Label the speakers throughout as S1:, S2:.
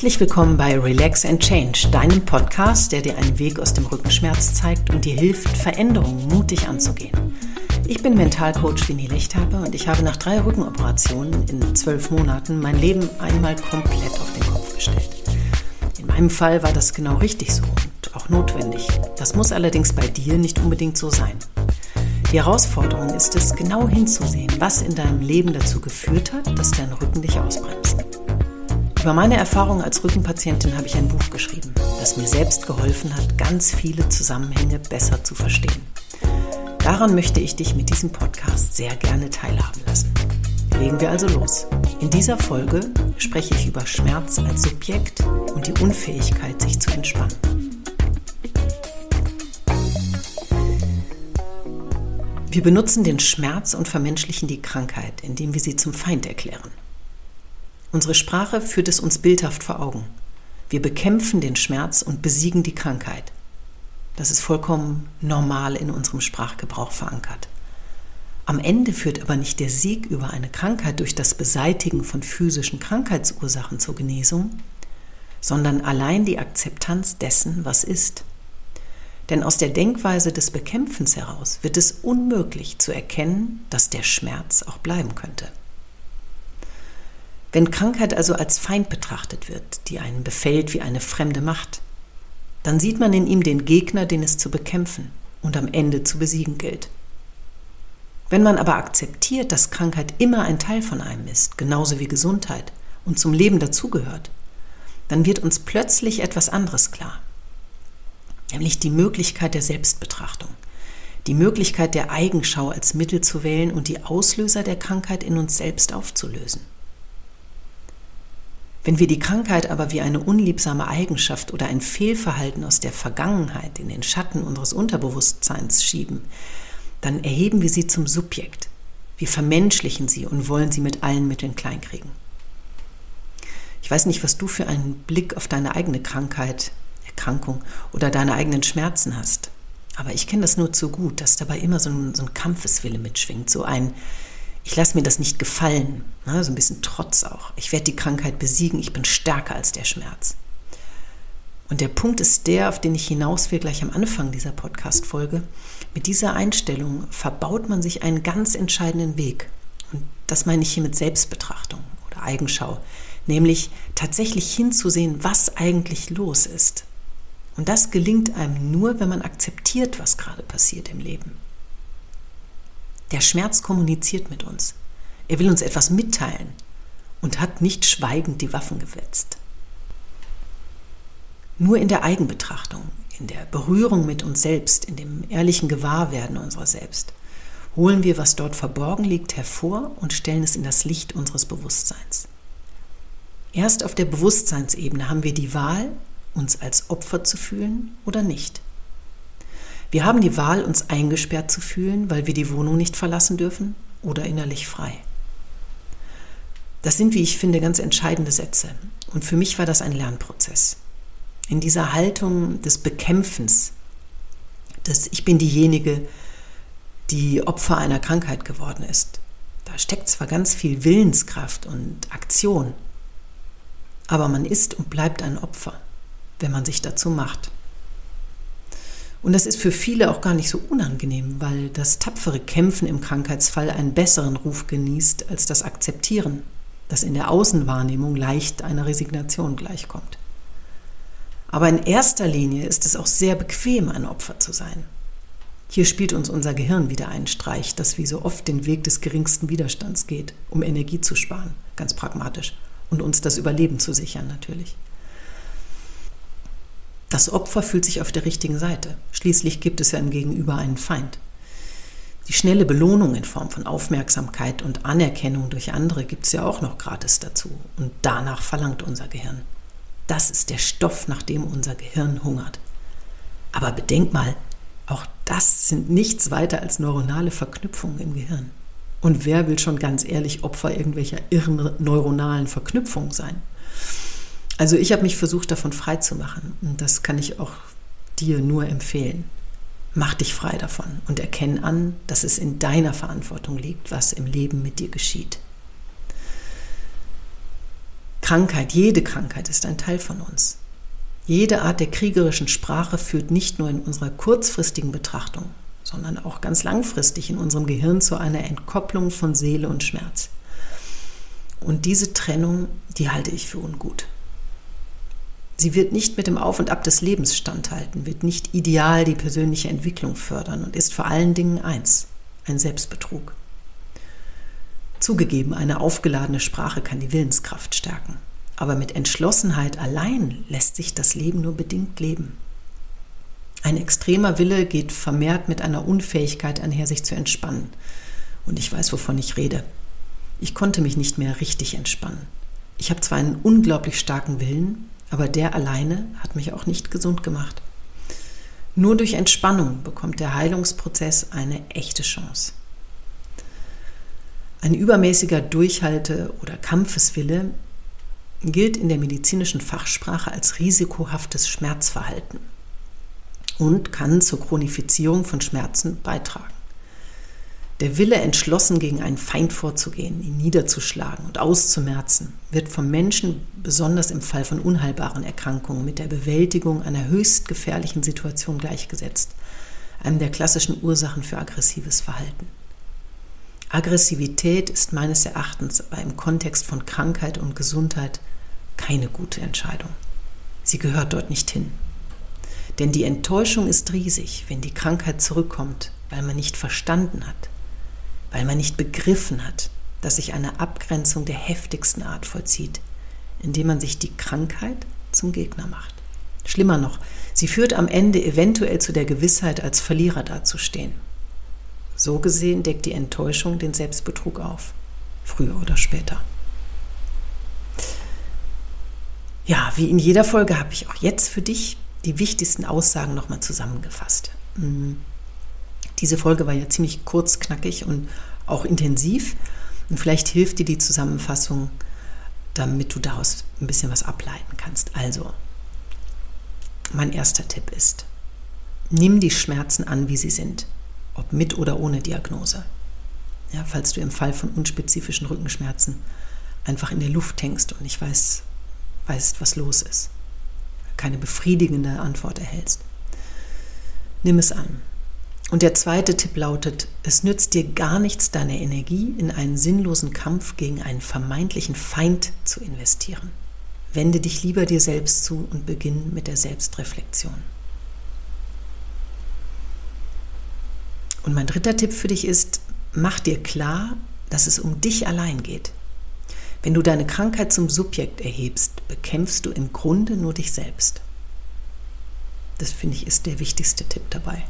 S1: Herzlich willkommen bei Relax and Change, deinem Podcast, der dir einen Weg aus dem Rückenschmerz zeigt und dir hilft, Veränderungen mutig anzugehen. Ich bin Mentalcoach Winnie Lechthaber und ich habe nach drei Rückenoperationen in zwölf Monaten mein Leben einmal komplett auf den Kopf gestellt. In meinem Fall war das genau richtig so und auch notwendig. Das muss allerdings bei dir nicht unbedingt so sein. Die Herausforderung ist es, genau hinzusehen, was in deinem Leben dazu geführt hat, dass dein Rücken dich ausbremst. Über meine Erfahrungen als Rückenpatientin habe ich ein Buch geschrieben, das mir selbst geholfen hat, ganz viele Zusammenhänge besser zu verstehen. Daran möchte ich dich mit diesem Podcast sehr gerne teilhaben lassen. Legen wir also los. In dieser Folge spreche ich über Schmerz als Subjekt und die Unfähigkeit, sich zu entspannen. Wir benutzen den Schmerz und vermenschlichen die Krankheit, indem wir sie zum Feind erklären. Unsere Sprache führt es uns bildhaft vor Augen. Wir bekämpfen den Schmerz und besiegen die Krankheit. Das ist vollkommen normal in unserem Sprachgebrauch verankert. Am Ende führt aber nicht der Sieg über eine Krankheit durch das Beseitigen von physischen Krankheitsursachen zur Genesung, sondern allein die Akzeptanz dessen, was ist. Denn aus der Denkweise des Bekämpfens heraus wird es unmöglich zu erkennen, dass der Schmerz auch bleiben könnte. Wenn Krankheit also als Feind betrachtet wird, die einen befällt wie eine fremde Macht, dann sieht man in ihm den Gegner, den es zu bekämpfen und am Ende zu besiegen gilt. Wenn man aber akzeptiert, dass Krankheit immer ein Teil von einem ist, genauso wie Gesundheit und zum Leben dazugehört, dann wird uns plötzlich etwas anderes klar, nämlich die Möglichkeit der Selbstbetrachtung, die Möglichkeit der Eigenschau als Mittel zu wählen und die Auslöser der Krankheit in uns selbst aufzulösen. Wenn wir die Krankheit aber wie eine unliebsame Eigenschaft oder ein Fehlverhalten aus der Vergangenheit in den Schatten unseres Unterbewusstseins schieben, dann erheben wir sie zum Subjekt. Wir vermenschlichen sie und wollen sie mit allen Mitteln kleinkriegen. Ich weiß nicht, was du für einen Blick auf deine eigene Krankheit, Erkrankung oder deine eigenen Schmerzen hast. Aber ich kenne das nur zu gut, dass dabei immer so ein, so ein Kampfeswille mitschwingt, so ein ich lasse mir das nicht gefallen, ne, so ein bisschen Trotz auch. Ich werde die Krankheit besiegen, ich bin stärker als der Schmerz. Und der Punkt ist der, auf den ich hinaus will, gleich am Anfang dieser Podcast-Folge. Mit dieser Einstellung verbaut man sich einen ganz entscheidenden Weg. Und das meine ich hier mit Selbstbetrachtung oder Eigenschau. Nämlich tatsächlich hinzusehen, was eigentlich los ist. Und das gelingt einem nur, wenn man akzeptiert, was gerade passiert im Leben. Der Schmerz kommuniziert mit uns. Er will uns etwas mitteilen und hat nicht schweigend die Waffen gewetzt. Nur in der Eigenbetrachtung, in der Berührung mit uns selbst, in dem ehrlichen Gewahrwerden unserer selbst, holen wir, was dort verborgen liegt, hervor und stellen es in das Licht unseres Bewusstseins. Erst auf der Bewusstseinsebene haben wir die Wahl, uns als Opfer zu fühlen oder nicht. Wir haben die Wahl, uns eingesperrt zu fühlen, weil wir die Wohnung nicht verlassen dürfen oder innerlich frei. Das sind, wie ich finde, ganz entscheidende Sätze. Und für mich war das ein Lernprozess. In dieser Haltung des Bekämpfens, dass ich bin diejenige, die Opfer einer Krankheit geworden ist. Da steckt zwar ganz viel Willenskraft und Aktion, aber man ist und bleibt ein Opfer, wenn man sich dazu macht. Und das ist für viele auch gar nicht so unangenehm, weil das tapfere Kämpfen im Krankheitsfall einen besseren Ruf genießt als das Akzeptieren, das in der Außenwahrnehmung leicht einer Resignation gleichkommt. Aber in erster Linie ist es auch sehr bequem, ein Opfer zu sein. Hier spielt uns unser Gehirn wieder einen Streich, das wie so oft den Weg des geringsten Widerstands geht, um Energie zu sparen, ganz pragmatisch, und uns das Überleben zu sichern natürlich. Das Opfer fühlt sich auf der richtigen Seite. Schließlich gibt es ja im Gegenüber einen Feind. Die schnelle Belohnung in Form von Aufmerksamkeit und Anerkennung durch andere gibt es ja auch noch gratis dazu. Und danach verlangt unser Gehirn. Das ist der Stoff, nach dem unser Gehirn hungert. Aber bedenk mal, auch das sind nichts weiter als neuronale Verknüpfungen im Gehirn. Und wer will schon ganz ehrlich Opfer irgendwelcher irren neuronalen Verknüpfungen sein? Also ich habe mich versucht, davon frei zu machen. Und das kann ich auch dir nur empfehlen. Mach dich frei davon und erkenn an, dass es in deiner Verantwortung liegt, was im Leben mit dir geschieht. Krankheit, jede Krankheit ist ein Teil von uns. Jede Art der kriegerischen Sprache führt nicht nur in unserer kurzfristigen Betrachtung, sondern auch ganz langfristig in unserem Gehirn zu einer Entkopplung von Seele und Schmerz. Und diese Trennung, die halte ich für ungut. Sie wird nicht mit dem Auf und Ab des Lebens standhalten, wird nicht ideal die persönliche Entwicklung fördern und ist vor allen Dingen eins, ein Selbstbetrug. Zugegeben, eine aufgeladene Sprache kann die Willenskraft stärken. Aber mit Entschlossenheit allein lässt sich das Leben nur bedingt leben. Ein extremer Wille geht vermehrt mit einer Unfähigkeit einher, sich zu entspannen. Und ich weiß, wovon ich rede. Ich konnte mich nicht mehr richtig entspannen. Ich habe zwar einen unglaublich starken Willen, aber der alleine hat mich auch nicht gesund gemacht. Nur durch Entspannung bekommt der Heilungsprozess eine echte Chance. Ein übermäßiger Durchhalte- oder Kampfeswille gilt in der medizinischen Fachsprache als risikohaftes Schmerzverhalten und kann zur Chronifizierung von Schmerzen beitragen. Der Wille, entschlossen gegen einen Feind vorzugehen, ihn niederzuschlagen und auszumerzen, wird vom Menschen besonders im Fall von unheilbaren Erkrankungen mit der Bewältigung einer höchst gefährlichen Situation gleichgesetzt, einem der klassischen Ursachen für aggressives Verhalten. Aggressivität ist meines Erachtens aber im Kontext von Krankheit und Gesundheit keine gute Entscheidung. Sie gehört dort nicht hin. Denn die Enttäuschung ist riesig, wenn die Krankheit zurückkommt, weil man nicht verstanden hat, weil man nicht begriffen hat, dass sich eine Abgrenzung der heftigsten Art vollzieht, indem man sich die Krankheit zum Gegner macht. Schlimmer noch, sie führt am Ende eventuell zu der Gewissheit, als Verlierer dazustehen. So gesehen deckt die Enttäuschung den Selbstbetrug auf, früher oder später. Ja, wie in jeder Folge habe ich auch jetzt für dich die wichtigsten Aussagen nochmal zusammengefasst. Mm. Diese Folge war ja ziemlich kurz, knackig und auch intensiv. Und vielleicht hilft dir die Zusammenfassung, damit du daraus ein bisschen was ableiten kannst. Also, mein erster Tipp ist, nimm die Schmerzen an, wie sie sind ob mit oder ohne Diagnose. Ja, falls du im Fall von unspezifischen Rückenschmerzen einfach in der Luft hängst und nicht weißt, weißt, was los ist, keine befriedigende Antwort erhältst. Nimm es an. Und der zweite Tipp lautet, es nützt dir gar nichts, deine Energie in einen sinnlosen Kampf gegen einen vermeintlichen Feind zu investieren. Wende dich lieber dir selbst zu und beginn mit der Selbstreflexion. Und mein dritter Tipp für dich ist, mach dir klar, dass es um dich allein geht. Wenn du deine Krankheit zum Subjekt erhebst, bekämpfst du im Grunde nur dich selbst. Das finde ich ist der wichtigste Tipp dabei.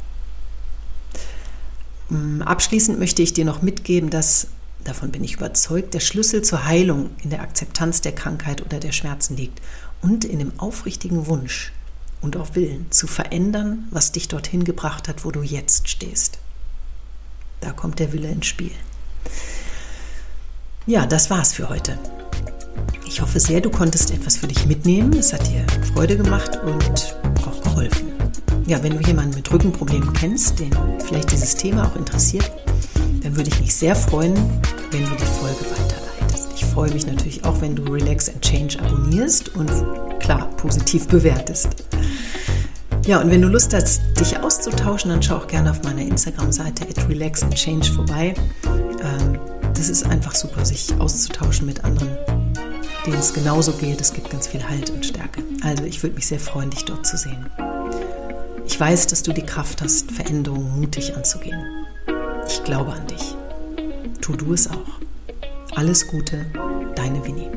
S1: Mm, abschließend möchte ich dir noch mitgeben, dass, davon bin ich überzeugt, der Schlüssel zur Heilung in der Akzeptanz der Krankheit oder der Schmerzen liegt und in dem aufrichtigen Wunsch und auch Willen zu verändern, was dich dorthin gebracht hat, wo du jetzt stehst. Da kommt der Wille ins Spiel. Ja, das war's für heute. Ich hoffe sehr, du konntest etwas für dich mitnehmen. Es hat dir Freude gemacht und auch geholfen. Ja, wenn du jemanden mit Rückenproblemen kennst, den vielleicht dieses Thema auch interessiert, dann würde ich mich sehr freuen, wenn du die Folge weiterleitest. Ich freue mich natürlich auch, wenn du Relax and Change abonnierst und klar positiv bewertest. Ja, und wenn du Lust hast, dich auszutauschen, dann schau auch gerne auf meiner Instagram-Seite at Relax and Change vorbei. Ähm, das ist einfach super, sich auszutauschen mit anderen, denen es genauso geht. Es gibt ganz viel Halt und Stärke. Also ich würde mich sehr freuen, dich dort zu sehen. Ich weiß, dass du die Kraft hast, Veränderungen mutig anzugehen. Ich glaube an dich. Tu du es auch. Alles Gute, deine Winnie.